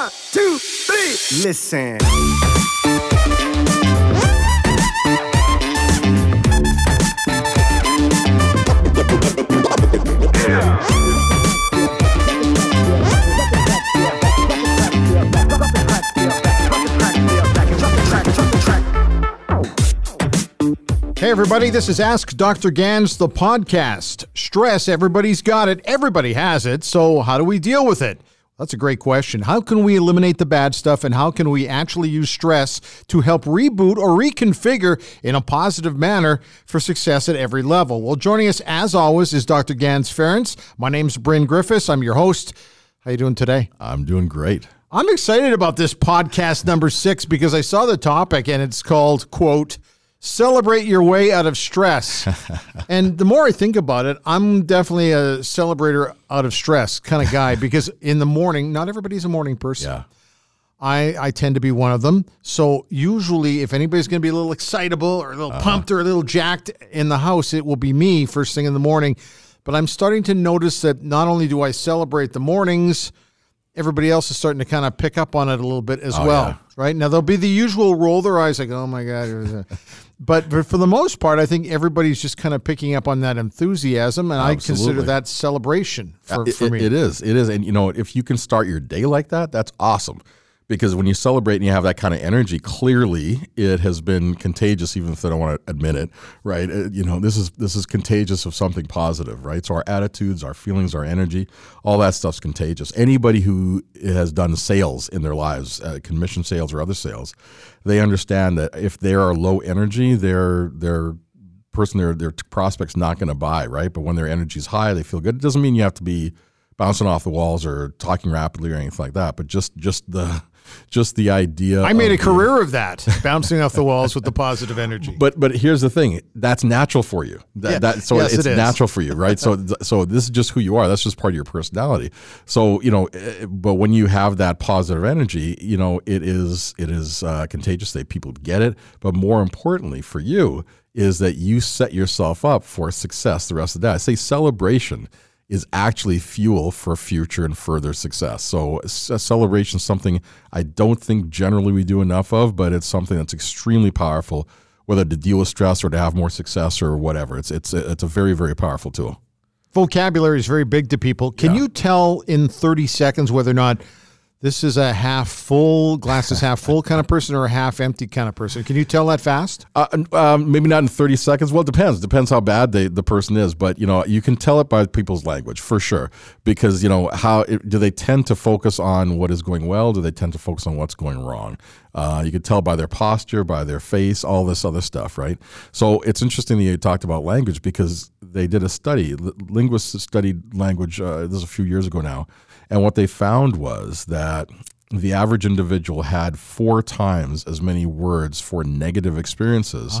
One, two, three. Listen. Hey, everybody, this is Ask Dr. Gans, the podcast. Stress, everybody's got it, everybody has it. So, how do we deal with it? That's a great question. How can we eliminate the bad stuff and how can we actually use stress to help reboot or reconfigure in a positive manner for success at every level? Well, joining us as always is Dr. Gans Ference. My name's Bryn Griffiths. I'm your host. How you doing today? I'm doing great. I'm excited about this podcast number 6 because I saw the topic and it's called quote celebrate your way out of stress. and the more I think about it, I'm definitely a celebrator out of stress kind of guy because in the morning, not everybody's a morning person. Yeah. I, I tend to be one of them. So usually, if anybody's going to be a little excitable or a little uh-huh. pumped or a little jacked in the house, it will be me first thing in the morning. But I'm starting to notice that not only do I celebrate the mornings, everybody else is starting to kind of pick up on it a little bit as oh, well. yeah. Right now, there'll be the usual roll their eyes like, "Oh my god," but for the most part, I think everybody's just kind of picking up on that enthusiasm, and I consider that celebration for, uh, It- for me. it is. It is. And you know, if you can start your day like that, that's awesome. Because when you celebrate and you have that kind of energy, clearly it has been contagious, even if they don't want to admit it, right? Uh, You know, this is this is contagious of something positive, right? So our attitudes, our feelings, our energy, all that stuff's contagious. Anybody who has done sales in their lives, uh, commission sales or other sales, they understand that if they are low energy, they're they're person their their prospects not going to buy, right? But when their energy is high, they feel good. It doesn't mean you have to be bouncing off the walls or talking rapidly or anything like that, but just just the just the idea. I made a the- career of that, bouncing off the walls with the positive energy. But but here's the thing, that's natural for you. That, Yeah. that so Yes, it's it is. natural for you, right? so so this is just who you are. That's just part of your personality. So you know, eh, but when you have that positive energy, you know, it is it is uh, contagious. That people get it. But more importantly for you is that you set yourself up for success the rest of the day. I say celebration is actually fuel for future and further success. So celebration is something I don't think generally we do enough of, but it's something that's extremely powerful, whether to deal with stress or to have more success or whatever. It's it's a, it's a very very powerful tool. vocabulary is very big to people. Can Yeah. you tell in 30 seconds whether or not this is a half full, glasses half full kind of person or a half empty kind of person? Can you tell that fast? Uh, um, maybe not in 30 seconds. Well, it depends. Depends how bad they, the person is. But, you know, you can tell it by people's language for sure. Because, you know, how it, do they tend to focus on what is going well? Do they tend to focus on what's going wrong? Uh, you can tell by their posture, by their face, all this other stuff, right? So it's interesting that you talked about language because they did a study. Linguists studied language, uh, this is a few years ago now. And what they found was that the average individual had four times as many words for negative experiences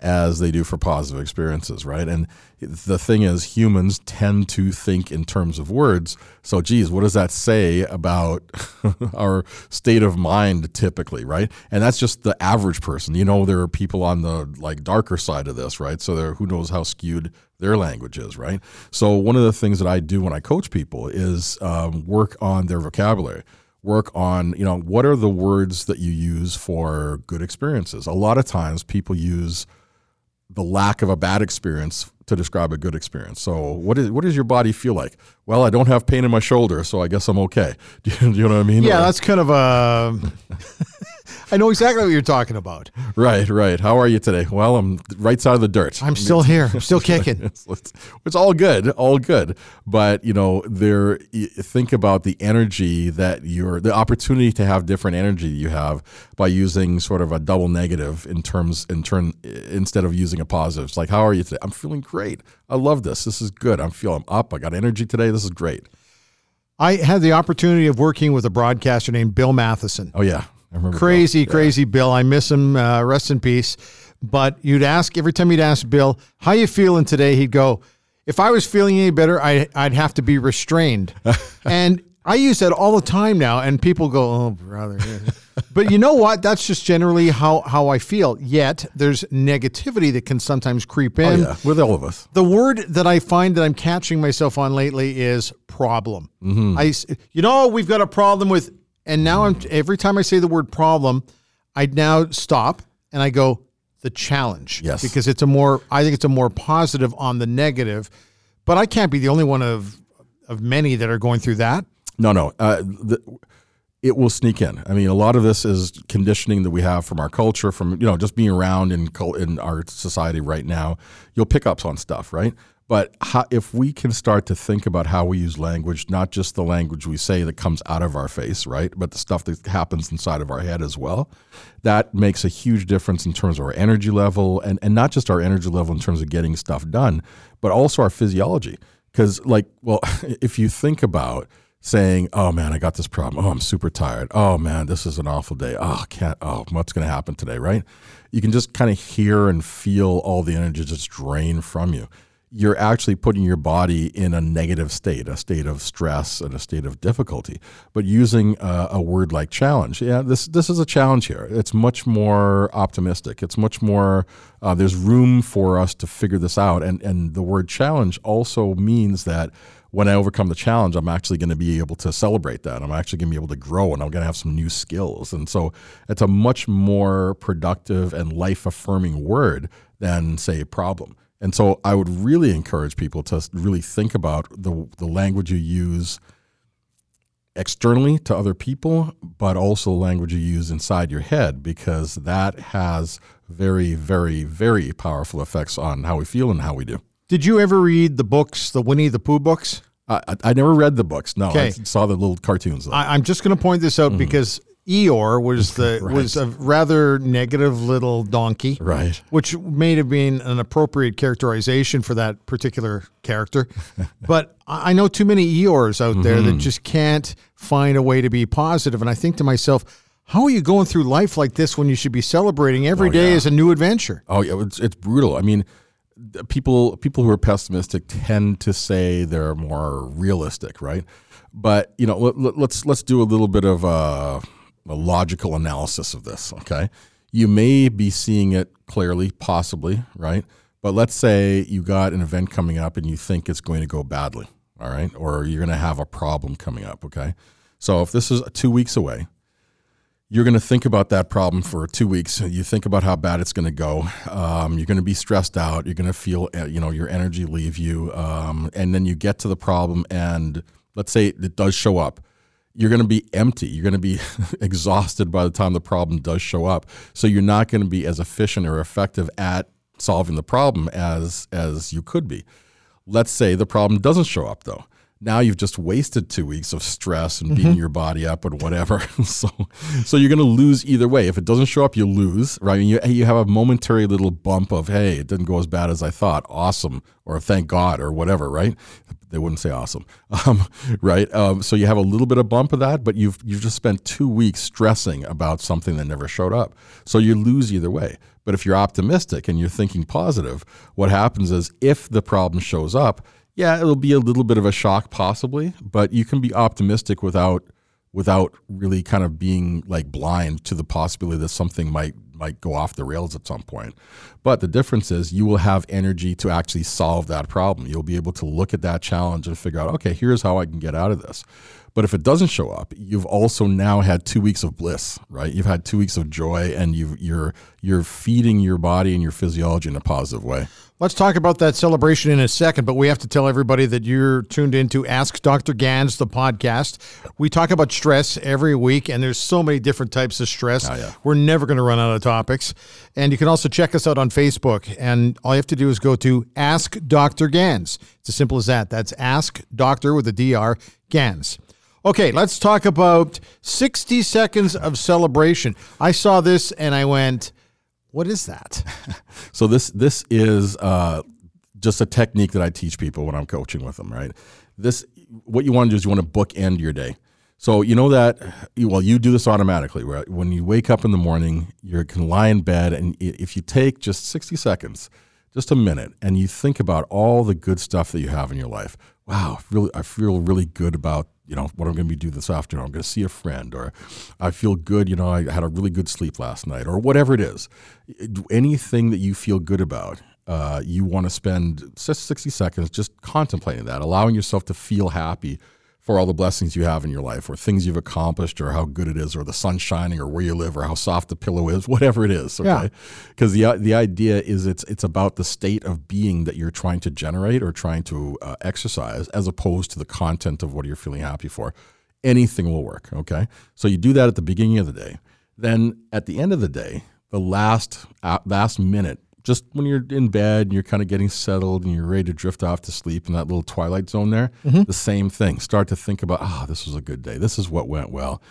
as they do for positive experiences, right? And the thing is, humans tend to think in terms of words. So, geez, what does that say about our state of mind typically, right? And that's just the average person. You know, there are people on the like darker side of this, right? So, there, who knows how skewed their language is, right? So, one of the things that I do when I coach people is um, work on their vocabulary work on you know what are the words that you use for good experiences? A lot of times people use the lack of a bad experience to describe a good experience. So what is what does your body feel like? Well i don't have pain in my shoulder so i guess i'm okay. Do you, do you know what i mean? Yeah, that's kind of a. I know exactly what you're talking about. right right how are you today well i'm right side of the dirt I'm still here. I'm still kicking. it's, it's, it's all good, all good. But you know, there. Think about the energy that you're, the opportunity to have different energy you have by using sort of a double negative in terms, in turn, instead of using a positive. It's like, how are you today? I'm feeling great. I love this. This is good. I'm feeling up. I got energy today. This is great. I had the opportunity of working with a broadcaster named Bill Matheson. Oh yeah, I remember. Crazy, Bill. crazy Bill. I miss him. Uh, rest in peace. But you'd ask every time you'd ask Bill, "How you feeling today?" He'd go, "If I was feeling any better, I, I'd have to be restrained." and I use that all the time now, and people go, "Oh, brother." but you know what? That's just generally how how I feel. Yet there's negativity that can sometimes creep Oh in. yeah, with all of us. The word that I find that I'm catching myself on lately is problem. I, s- you know, we've got a problem with And now I'm every time I say the word problem, I now stop and I go the challenge. Yes. Because it's a more I think it's a more positive on the negative. But I can't be the only one of of many that are going through that. No, no. Uh, the, it will sneak in. I mean, a lot of this is conditioning that we have from our culture, from you know, just being around in in our society right now. You'll pick up on stuff, right? But how, if we can start to think about how we use language, not just the language we say that comes out of our face, right, but the stuff that happens inside of our head as well, that makes a huge difference in terms of our energy level, and and not just our energy level in terms of getting stuff done, but also our physiology. Because, like, well, if you think about saying, "Oh man, I got this problem. Oh, I'm super tired. Oh man, this is an awful day. Oh, can't. Oh, what's going to happen today?" Right? You can just kind of hear and feel all the energy just drain from you. You're actually putting your body in a negative state, a state of stress and a state of difficulty. But using a, a word like challenge, yeah, this this is a challenge here. It's much more optimistic. It's much more. Uh, there's room for us to figure this out, and and the word challenge also means that when I overcome the challenge, I'm actually going to be able to celebrate that. I'm actually going to be able to grow and I'm going to have some new skills. And so it's a much more productive and life affirming word than, say, problem. And so I would really encourage people to really think about the, the language you use externally to other people, but also language you use inside your head, because that has very, very, very powerful effects on how we feel and how we do. Did you ever read the books, the Winnie the Pooh books? I, I, never read the books. No, Okay. I saw the little cartoons. Though. I, I'm just going to point this out mm-hmm. because Eeyore was the Mm-hmm. Right. was a rather negative little donkey, right. which may have been an appropriate characterization for that particular character. but I know too many Eeyores out there Mm-hmm. that just can't find a way to be positive. And I think to myself, how are you going through life like this when you should be celebrating every Oh, day yeah. as a new adventure? Oh yeah, it's it's brutal. I mean, people people who are pessimistic tend to say they're more realistic, right? But you know, let, let- let's let's do a little bit of a, a logical analysis of this. Okay, you may be seeing it clearly, possibly, right? But let's say you got an event coming up and you think it's going to go badly, all right, or you're going to have a problem coming up. Okay, so if this is two weeks away, you're going to think about that problem for two weeks. You think about how bad it's going to go. Um, you're going to be stressed out. You're going to feel, uh, you know, your energy leave you. Um, and then you get to the problem, and let's say it does show up. You're going to be empty. You're going to be exhausted by the time the problem does show up. So you're not going to be as efficient or effective at solving the problem as as you could be. Let's say the problem doesn't show up though. Now you've just wasted two weeks of stress and beating your body up and whatever. so, so you're going to lose either way. If it doesn't show up, you lose, right? And you you have a momentary little bump of hey, it didn't go as bad as I thought. Awesome, or thank God, or whatever, right? They wouldn't say awesome, um, right? Um, so you have a little bit of bump of that, but you've you've just spent two weeks stressing about something that never showed up. So you lose either way. But if you're optimistic and you're thinking positive, what happens is if the problem shows up, yeah, it'll be a little bit of a shock possibly, but you can be optimistic without without really kind of being like blind to the possibility that something might might go off the rails at some point. But the difference is you will have energy to actually solve that problem. You'll be able to look at that challenge and figure out, okay, here's how I can get out of this. But if it doesn't show up, you've also now had two weeks of bliss, right? You've had two weeks of joy, and you've, you're you're feeding your body and your physiology in a positive way. Let's talk about that celebration in a second, but we have to tell everybody that you're tuned in to Ask Dr. Gans, the podcast. We talk about stress every week, and there's so many different types of stress. Oh, yeah. We're never going to run out of topics. And you can also check us out on Facebook, and all you have to do is go to Ask Dr. Gans. It's as simple as that. That's Ask Doctor with a DR, Gans. Okay, let's talk about 60 seconds of celebration. I saw this and I went, what is that? So this this is uh, just a technique that I teach people when I'm coaching with them. Right. This what you want to do is you want to bookend your day. So you know that well you do this automatically. Right. When you wake up in the morning, you can lie in bed, and if you take just 60 seconds, just a minute, and you think about all the good stuff that you have in your life. Wow, really, I feel really good about you know what I'm going to be doing this afternoon. I'm going to see a friend, or I feel good. You know, I had a really good sleep last night, or whatever it is. Anything that you feel good about, uh, you want to spend just 60 seconds just contemplating that, allowing yourself to feel happy for all the blessings you have in your life or things you've accomplished or how good it is or the sun shining or where you live or how soft the pillow is whatever it is. Okay, because the the idea is it's it's about the state of being that you're trying to generate or trying to uh, exercise as opposed to the content of what you're feeling happy for. Anything will work okay? So you do that at the beginning of the day. Then at the end of the day the last uh, last minute just when you're in bed and you're kind of getting settled and you're ready to drift off to sleep in that little twilight zone there, the same thing. Start to think about, ah, this was a good day. This is what went well.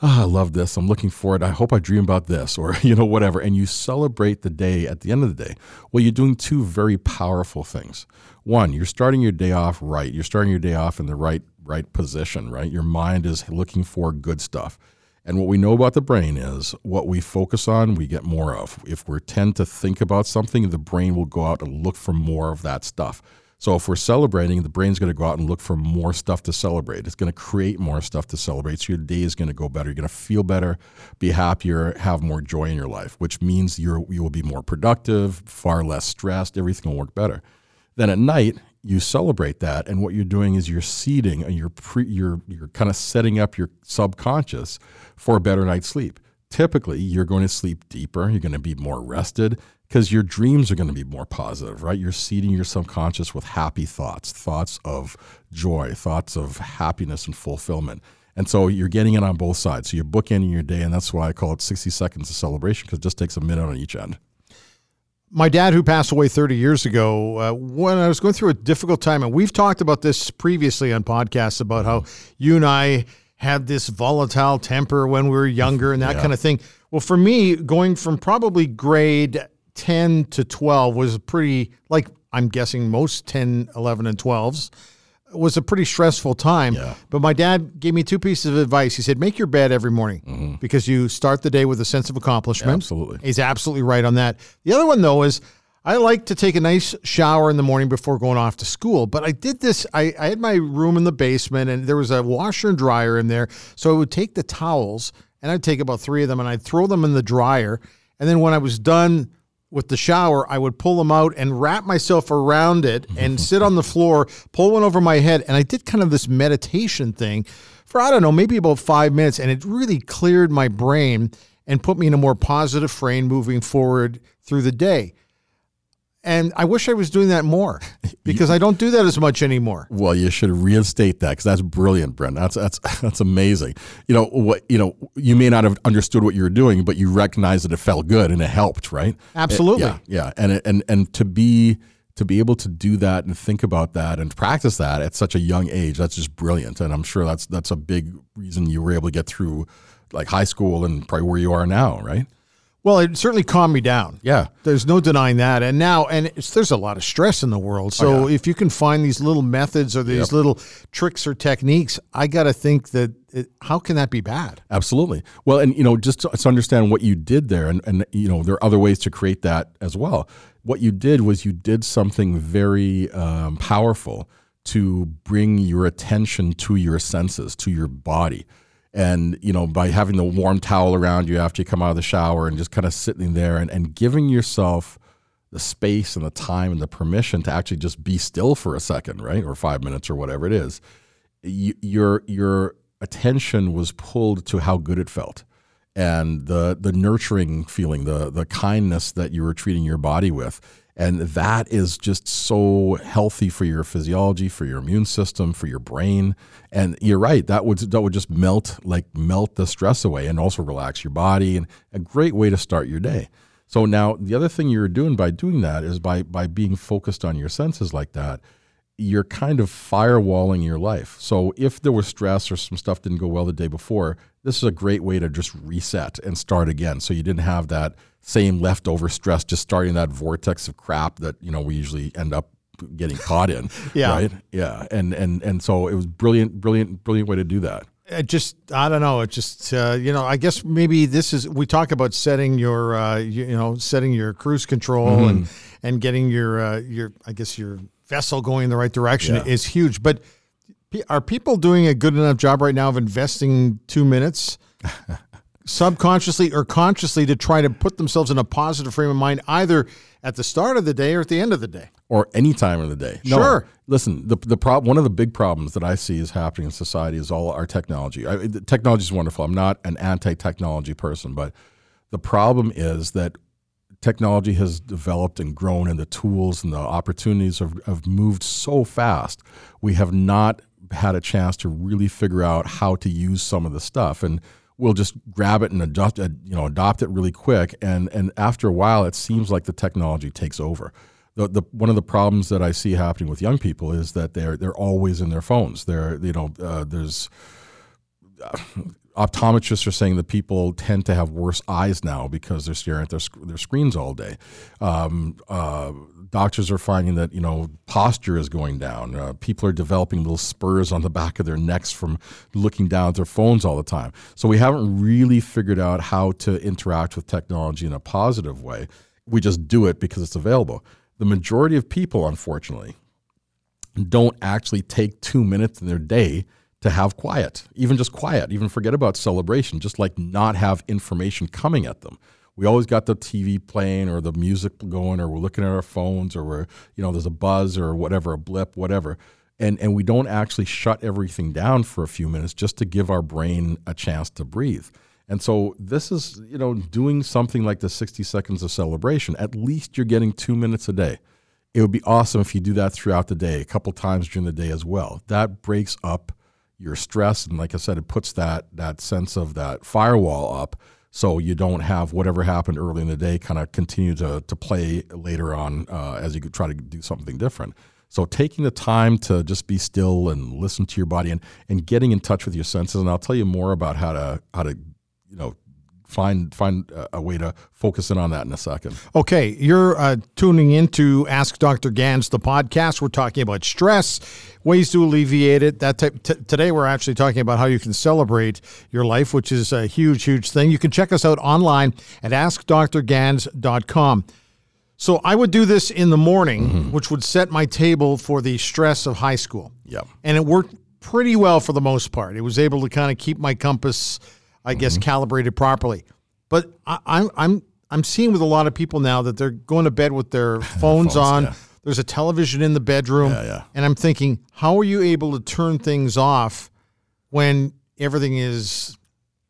Ah, I love this. I'm looking forward. I hope I dream about this or, you know, whatever. And you celebrate the day at the end of the day. Well, you're doing two very powerful things. One, you're starting your day off right. You're starting your day off in the right right position, right? Your mind is looking for good stuff. And what we know about the brain is what we focus on, we get more of. If we tend to think about something, the brain will go out and look for more of that stuff. So if we're celebrating, the brain's going to go out and look for more stuff to celebrate. It's going to create more stuff to celebrate. So your day is going to go better. You're going to feel better, be happier, have more joy in your life, which means you're, you will be more productive, far less stressed. Everything will work better. Then at night, you celebrate that, and what you're doing is you're seeding and you're pre, you're you're kind of setting up your subconscious for a better night's sleep. Typically, you're going to sleep deeper. You're going to be more rested because your dreams are going to be more positive, right? You're seeding your subconscious with happy thoughts, thoughts of joy, thoughts of happiness and fulfillment. And so you're getting it on both sides. So you're bookending your day, and that's why I call it 60 seconds of celebration because it just takes a minute on each end. My dad who passed away 30 years ago uh, when i was going through a difficult time and we've talked about this previously on podcasts about how you and i had this volatile temper when we were younger and that Yeah. kind of thing well for me going from probably grade 10 to 12 was pretty like i'm guessing most 10 11 and 12s was a pretty stressful time. Yeah. But my dad gave me two pieces of advice. He said, make your bed every morning mm-hmm. because you start the day with a sense of accomplishment. Absolutely. He's absolutely right on that. The other one, though, is I like to take a nice shower in the morning before going off to school. But I did this, I, I had my room in the basement and there was a washer and dryer in there. So I would take the towels and I'd take about three of them and I'd throw them in the dryer. And then when I was done, with the shower, I would pull them out and wrap myself around it and sit on the floor, pull one over my head. And I did kind of this meditation thing for, I don't know, maybe about five minutes. And it really cleared my brain and put me in a more positive frame moving forward through the day. And I wish I was doing that more because I don't do that as much anymore. Well, you should reinstate that because that's brilliant, Brent. That's that's that's amazing. You know what? You know you may not have understood what you were doing, but you recognized that it felt good and it helped, right? Absolutely. Yeah, yeah. And it- and and to be to be able to do that and think about that and practice that at such a young age, that's just brilliant. And I'm sure that's that's a big reason you were able to get through like high school and probably where you are now, right? Well, it certainly calmed me down. Yeah. There's no denying that. And now, and it's, there's a lot of stress in the world. So Oh, yeah. if you can find these little methods or these Yep. little tricks or techniques, I got to think that it, how can that be bad? Absolutely. Well, and you know, just to, to understand what you did there, and and you know, there are other ways to create that as well. What you did was you did something very um, powerful to bring your attention to your senses, to your body, and you know, by having the warm towel around you after you come out of the shower, and just kind of sitting there and, and giving yourself the space and the time and the permission to actually just be still for a second, right, or five minutes or whatever it is y- your your attention was pulled to how good it felt. And the the nurturing feeling the the kindness that you were treating your body with and that is just so healthy for your physiology for your immune system for your brain. And you're right that would that would just melt like melt the stress away and also relax your body and a great way to start your day. So now the other thing you're doing by doing that is by by being focused on your senses like that you're kind of firewalling your life. So if there was stress or some stuff didn't go well the day before, this is a great way to just reset and start again. So you didn't have that same leftover stress just starting that vortex of crap that, you know, we usually end up getting caught in. Yeah. Right? Yeah. And and and so it was brilliant, brilliant, brilliant way to do that. It just, I don't know. It just, uh, you know, I guess maybe this is, we talk about setting your, uh, you, you know, setting your cruise control and, and getting your, uh, your, I guess your vessel going in the right direction Yeah. is huge. But are people doing a good enough job right now of investing two minutes subconsciously or consciously to try to put themselves in a positive frame of mind, either at the start of the day or at the end of the day? or any time of the day. No. Sure. Listen, the the prob- one of the big problems that I see is happening in society is all our technology. I, technology is wonderful. I'm not an anti-technology person, but the problem is that technology has developed and grown, and the tools and the opportunities have, have moved so fast. We have not had a chance to really figure out how to use some of the stuff, and we'll just grab it and adopt, uh, you know, adopt it really quick. And and after a while, it seems like the technology takes over. The, the one of the problems that I see happening with young people is that they're they're always in their phones. They're you know uh, there's optometrists are saying that people tend to have worse eyes now because they're staring at their, their screens all day. Um, uh, doctors are finding that you know posture is going down. Uh, people are developing little spurs on the back of their necks from looking down at their phones all the time. So we haven't really figured out how to interact with technology in a positive way. We just do it because it's available. The majority of people, unfortunately, don't actually take two minutes in their day to have quiet, even just quiet, even forget about celebration, just like not have information coming at them. We always got the TV playing or the music going, or we're looking at our phones, or we're, you know, there's a buzz or whatever, a blip, whatever. And, and we don't actually shut everything down for a few minutes just to give our brain a chance to breathe. And so this is, you know, doing something like the 60 seconds of celebration. At least you're getting two minutes a day. It would be awesome if you do that throughout the day, a couple times during the day as well. That breaks up your stress and like i said it puts that that sense of that firewall up so you don't have whatever happened early in the day kind of continue to, to play later on uh, as you try to do something different. So taking the time to just be still and listen to your body and, and getting in touch with your senses and i'll tell you more about how to how to you know find find a way to focus in on that in a second. Okay, you're uh, tuning into Ask Dr. Gans, the podcast. We're talking about stress, ways to alleviate it. That type, t- today we're actually talking about how you can celebrate your life, which is a huge, huge thing. You can check us out online at askdrgans.com. So I would do this in the morning, mm-hmm. which would set my table for the stress of high school. Yeah, and it worked pretty well for the most part. It was able to kind of keep my compass I guess, mm-hmm. calibrated properly. But I, I'm I'm I'm seeing with a lot of people now that they're going to bed with their phones, phones on. Yeah. There's a television in the bedroom, yeah, yeah. and I'm thinking, how are you able to turn things off when everything is,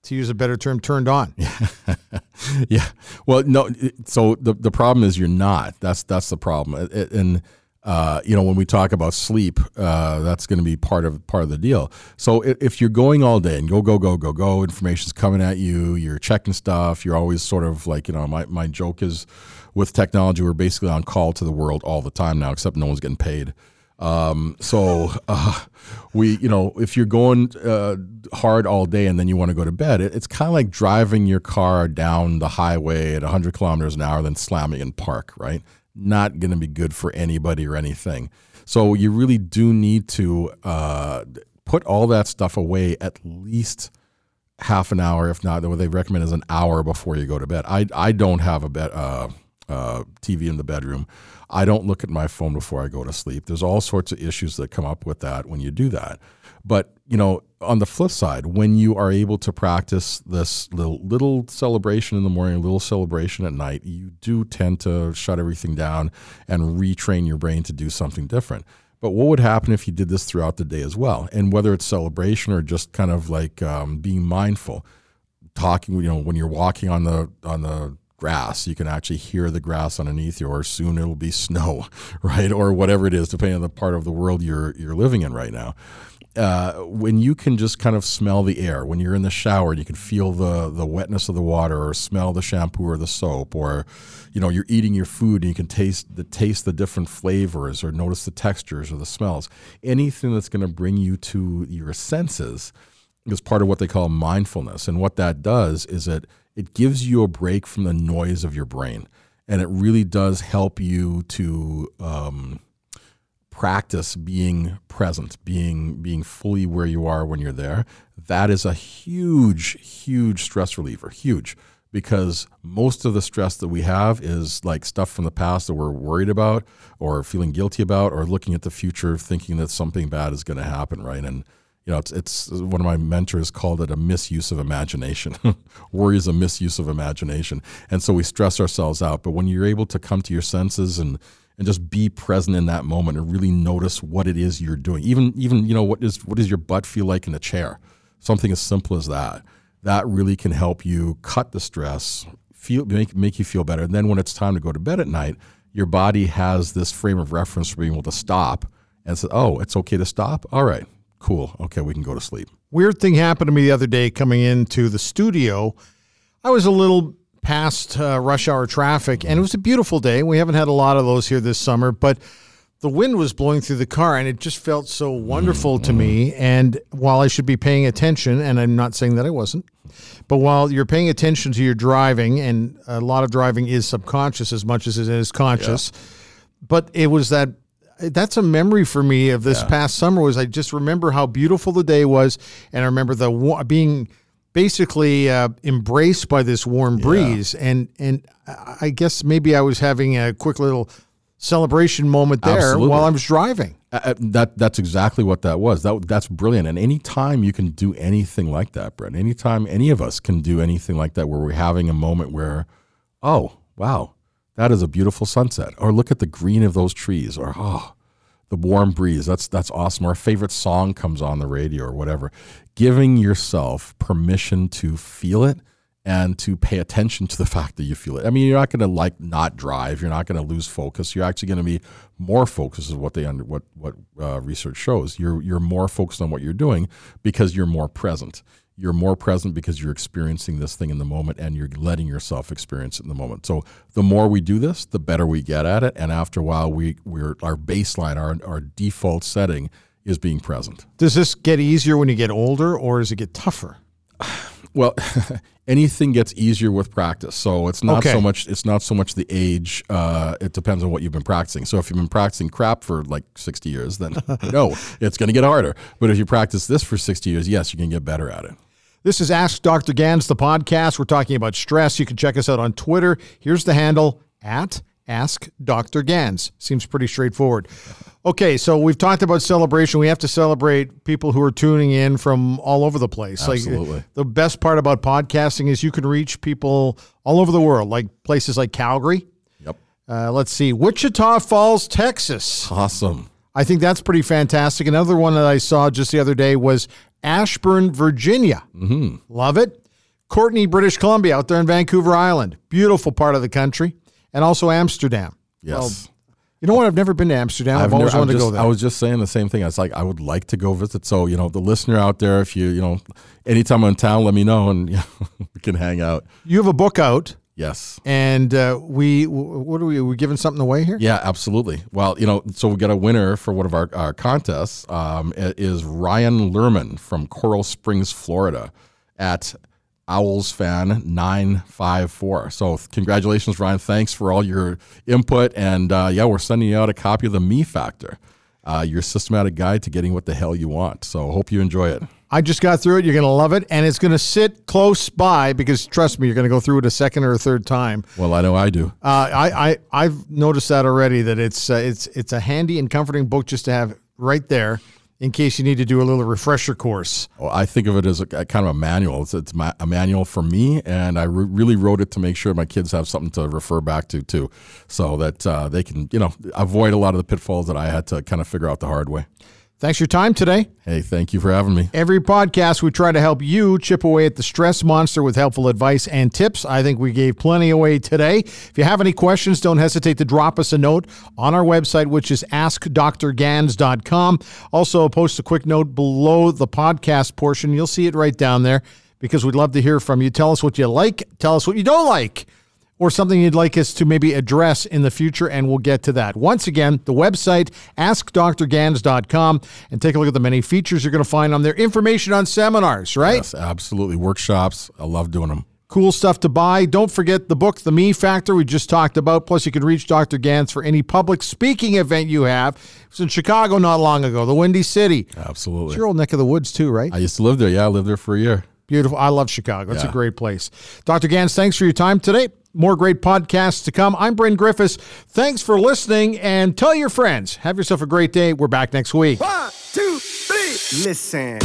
to use a better term, turned on? yeah. Well, no. So the the problem is you're not. That's that's the problem, and uh, you know, when we talk about sleep, uh, that's going to be part of part of the deal. So if you're going all day and go go go go go, information's coming at you, you're checking stuff, you're always sort of like you know, my my joke is with technology, we're basically on call to the world all the time now, except no one's getting paid. Um, so uh, we, you know, if you're going uh, hard all day and then you want to go to bed, it, it's kind of like driving your car down the highway at 100 kilometers an hour, then slamming in park, right? Not going to be good for anybody or anything. So you really do need to uh, put all that stuff away at least half an hour, if not, what they recommend is an hour before you go to bed. I, I don't have a bed, uh, uh, TV in the bedroom. I don't look at my phone before I go to sleep. There's all sorts of issues that come up with that when you do that. But you know, on the flip side, when you are able to practice this little little celebration in the morning, little celebration at night, you do tend to shut everything down and retrain your brain to do something different. But what would happen if you did this throughout the day as well? And whether it's celebration or just kind of like um, being mindful, talking, you know, when you're walking on the on the grass. You can actually hear the grass underneath you, or soon it'll be snow, right? Or whatever it is, depending on the part of the world you're you're living in right now uh, when you can just kind of smell the air, when you're in the shower and you can feel the the wetness of the water, or smell the shampoo or the soap, or you know you're eating your food and you can taste the taste the different flavors, or notice the textures or the smells. Anything that's going to bring you to your senses is part of what they call mindfulness, and what that does is it it gives you a break from the noise of your brain, and it really does help you to um, practice being present, being being fully where you are when you're there. That is a huge, huge stress reliever. Huge. Because most of the stress that we have is like stuff from the past that we're worried about or feeling guilty about or looking at the future thinking that something bad is going to happen, right? And you know, it's it's one of my mentors called it a misuse of imagination. Worry is a misuse of imagination, and so we stress ourselves out. But when you're able to come to your senses and and just be present in that moment and really notice what it is you're doing. Even even you know what is what does your butt feel like in a chair? Something as simple as that. That really can help you cut the stress, feel make make you feel better. And then when it's time to go to bed at night, your body has this frame of reference for being able to stop and say, "Oh, it's okay to stop. All right, cool. Okay, we can go to sleep." Weird thing happened to me the other day coming into the studio. I was a little past uh, rush hour traffic, and it was a beautiful day. We haven't had a lot of those here this summer, but the wind was blowing through the car, and it just felt so wonderful to me. And while I should be paying attention, and I'm not saying that I wasn't, but while you're paying attention to your driving, and a lot of driving is subconscious as much as it is conscious, but it was that that's a memory for me of this past summer was I just remember how beautiful the day was and I remember the being basically uh, embraced by this warm breeze and and I guess maybe I was having a quick little celebration moment there Absolutely. while I was driving. Uh, uh, that that's exactly what that was. That that's brilliant. And anytime you can do anything like that, Brett. Anytime any of us can do anything like that, where we're having a moment where, oh wow, that is a beautiful sunset, or look at the green of those trees, or oh, the warm breeze. That's that's awesome. Our favorite song comes on the radio or whatever. Giving yourself permission to feel it and to pay attention to the fact that you feel it. I mean, you're not going to like not drive. You're not going to lose focus. You're actually going to be more focused is what they under what what uh, research shows. You're you're more focused on what you're doing because you're more present. You're more present because you're experiencing this thing in the moment and you're letting yourself experience it in the moment. So the more we do this, the better we get at it. And after a while, we we're our baseline, our our default setting is being present. Does this get easier when you get older or does it get tougher? Well, anything gets easier with practice. So it's not Okay. so much it's not so much the age. Uh, it depends on what you've been practicing. So if you've been practicing crap for like sixty years, then no, it's going to get harder. But if you practice this for sixty years, yes, you can get better at it. This is Ask Dr. Gans, the podcast. We're talking about stress. You can check us out on Twitter. Here's the handle at Ask Dr. Gans. Seems pretty straightforward. Okay, so we've talked about celebration. We have to celebrate people who are tuning in from all over the place. Absolutely. Like the best part about podcasting is you can reach people all over the world, like places like Calgary. Yep, Uh, let's see, Wichita Falls, Texas. awesome. I think that's pretty fantastic. Another one that I saw just the other day was Ashburn, Virginia. Mm-hmm. Love it. Courtenay, British Columbia, out there in Vancouver Island. Beautiful part of the country. And also Amsterdam. Yes. You know what? I've never been to Amsterdam. I've, always never- wanted I'm to go there. I was just saying the same thing. I was like I would like to go visit. So you know, the listener out there, if you you know, anytime I'm in town, let me know and you know, we can hang out. you have a book out, Yes. and uh, we, what are we, are we giving something away here? Yeah, absolutely. Well, you know, so we got a winner for one of our, our contests. Um, it is Ryan Lerman from Coral Springs, Florida, at Owls Fan nine five four. So congratulations, Ryan. Thanks for all your input, and uh, yeah, we're sending you out a copy of the Me Factor, uh, your systematic guide to getting what the hell you want. So hope you enjoy it. I just got through it. You're going to love it. And it's going to sit close by because trust me, you're going to go through it a second or a third time. Well, I know I do. Uh, I, I I've noticed that already. That it's uh, it's it's a handy and comforting book just to have right there in case you need to do a little refresher course. Well, I think of it as a, a kind of a manual. It's, it's ma- a manual for me, and I re- really wrote it to make sure my kids have something to refer back to too, so that uh, they can, you know, avoid a lot of the pitfalls that I had to kind of figure out the hard way. Thanks for your time today. Hey, thank you for having me. Every podcast, we try to help you chip away at the stress monster with helpful advice and tips. I think we gave plenty away today. If you have any questions, don't hesitate to drop us a note on our website, which is askdrgans.com. Also, post a quick note below the podcast portion. You'll see it right down there because we'd love to hear from you. Tell us what you like, tell us what you don't like or something you'd like us to maybe address in the future, and we'll get to that. Once again, the website, askdrgans.com, and take a look at the many features you're going to find on there. Information on seminars, right? Yes, absolutely. Workshops. I love doing them. Cool stuff to buy. Don't forget the book, The Me Factor, we just talked about. Plus, you can reach Dr. Gans for any public speaking event you have. It was in Chicago not long ago, the Windy City. Absolutely. It's your old neck of the woods, too, right? I used to live there. Yeah, I lived there for a year. Beautiful. I love Chicago. It's a great place. Dr. Gans, thanks for your time today. More great podcasts to come. I'm Bryn Griffiths. Thanks for listening and tell your friends. Have yourself a great day. We're back next week. One, two, three. Listen.